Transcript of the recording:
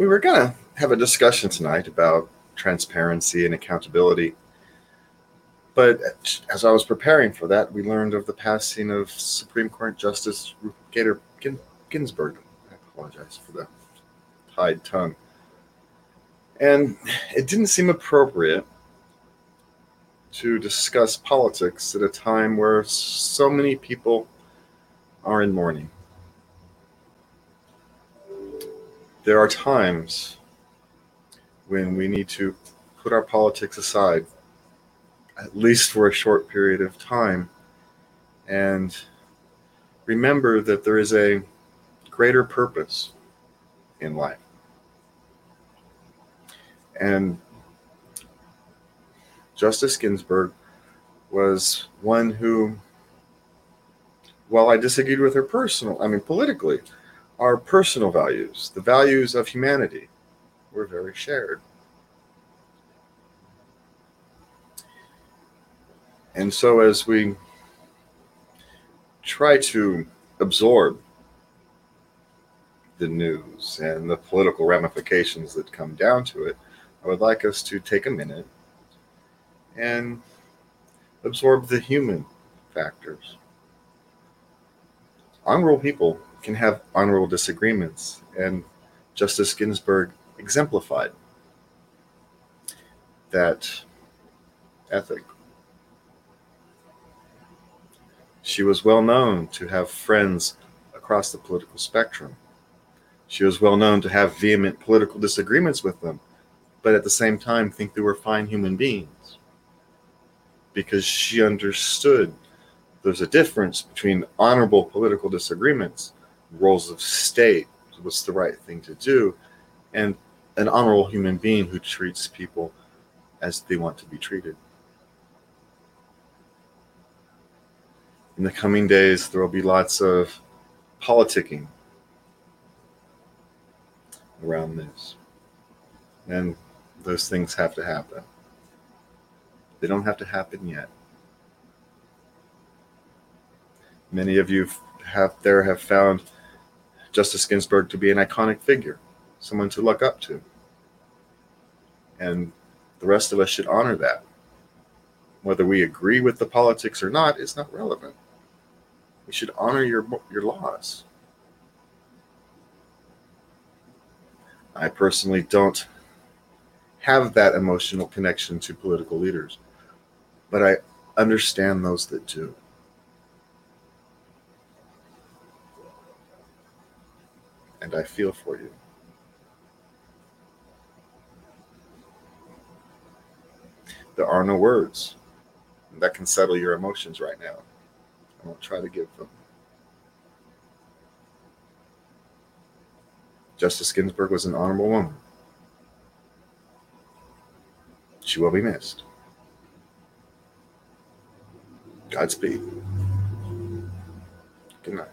we were going to have a discussion tonight about transparency and accountability. But as I was preparing for that, we learned of the passing of Supreme Court Justice Ruth Gator Ginsburg. I apologize for the tied tongue. And it didn't seem appropriate to discuss politics at a time where so many people are in mourning. There are times when we need to put our politics aside, at least for a short period of time, and remember that there is a greater purpose in life. And Justice Ginsburg was one who, while I disagreed with her personal, I mean politically, our personal values, the values of humanity, were very shared. And so, as we try to absorb the news and the political ramifications that come down to it, I would like us to take a minute and absorb the human factors. Honorable people can have honorable disagreements, and Justice Ginsburg exemplified that ethic. She was well known to have friends across the political spectrum. She was well known to have vehement political disagreements with them, but at the same time think they were fine human beings because she understood there's a difference between honorable political disagreements roles of state, what's the right thing to do, and an honorable human being who treats people as they want to be treated. In the coming days, there will be lots of politicking around this. And those things have to happen. They don't have to happen yet. Many of you have there have found Justice Ginsburg to be an iconic figure, someone to look up to. And the rest of us should honor that. Whether we agree with the politics or not is not relevant. We should honor your, your laws. I personally don't have that emotional connection to political leaders, but I understand those that do. And I feel for you. There are no words that can settle your emotions right now. I won't try to give them. Justice Ginsburg was an honorable woman. She will be missed. Godspeed. Good night.